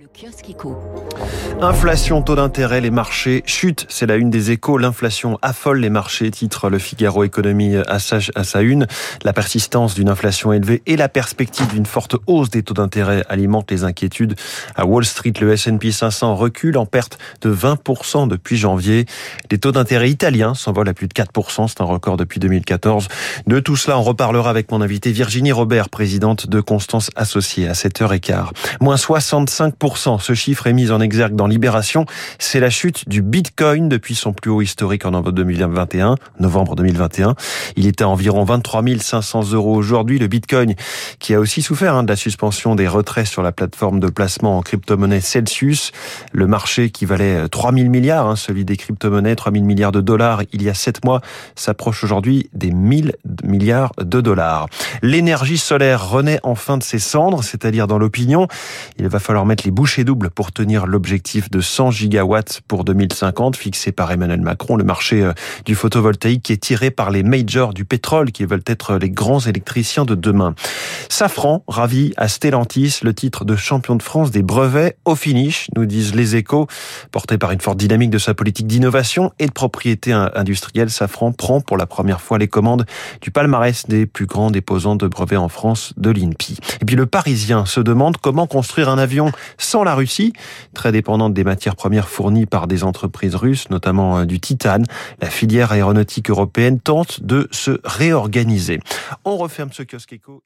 Le kiosque éco. Inflation, taux d'intérêt, les marchés chutent. C'est la une des échos. L'inflation affole les marchés, titre le Figaro Économie à sa, une. La persistance d'une inflation élevée et la perspective d'une forte hausse des taux d'intérêt alimentent les inquiétudes. À Wall Street, le S&P 500 recule en perte de 20% depuis janvier. Les taux d'intérêt italiens s'envolent à plus de 4%. C'est un record depuis 2014. De tout cela, on reparlera avec mon invité Virginie Robert, présidente de Constance Associée à 7h15. Moins 65% ce chiffre est mis en exergue dans Libération. C'est la chute du Bitcoin depuis son plus haut historique en novembre 2021. Novembre 2021. Il était à environ 23 500 euros aujourd'hui. Le Bitcoin qui a aussi souffert hein, de la suspension des retraits sur la plateforme de placement en crypto-monnaie Celsius. Le marché qui valait 3 000 milliards, hein, celui des crypto-monnaies, 3 000 milliards de dollars il y a 7 mois, s'approche aujourd'hui des 1000 milliards de dollars. L'énergie solaire renaît enfin de ses cendres, c'est-à-dire dans l'opinion. Il va falloir mettre les bouchées doubles pour tenir l'objectif de 100 gigawatts pour 2050 fixé par Emmanuel Macron. Le marché euh, du photovoltaïque qui est tiré par les majors du pétrole qui veulent être les grands électriciens de demain. Safran ravi à Stellantis le titre de champion de France des brevets au finish, nous disent les échos. Porté par une forte dynamique de sa politique d'innovation et de propriété industrielle, Safran prend pour la première fois les commandes du palmarès des plus grands déposants de brevets en France de l'INPI. Et puis le Parisien se demande comment construire un avion sans la Russie, très dépendante des matières premières fournies par des entreprises russes, notamment euh, du titane. La filière aéronautique européenne tente de se réorganiser. On referme ce kiosque éco.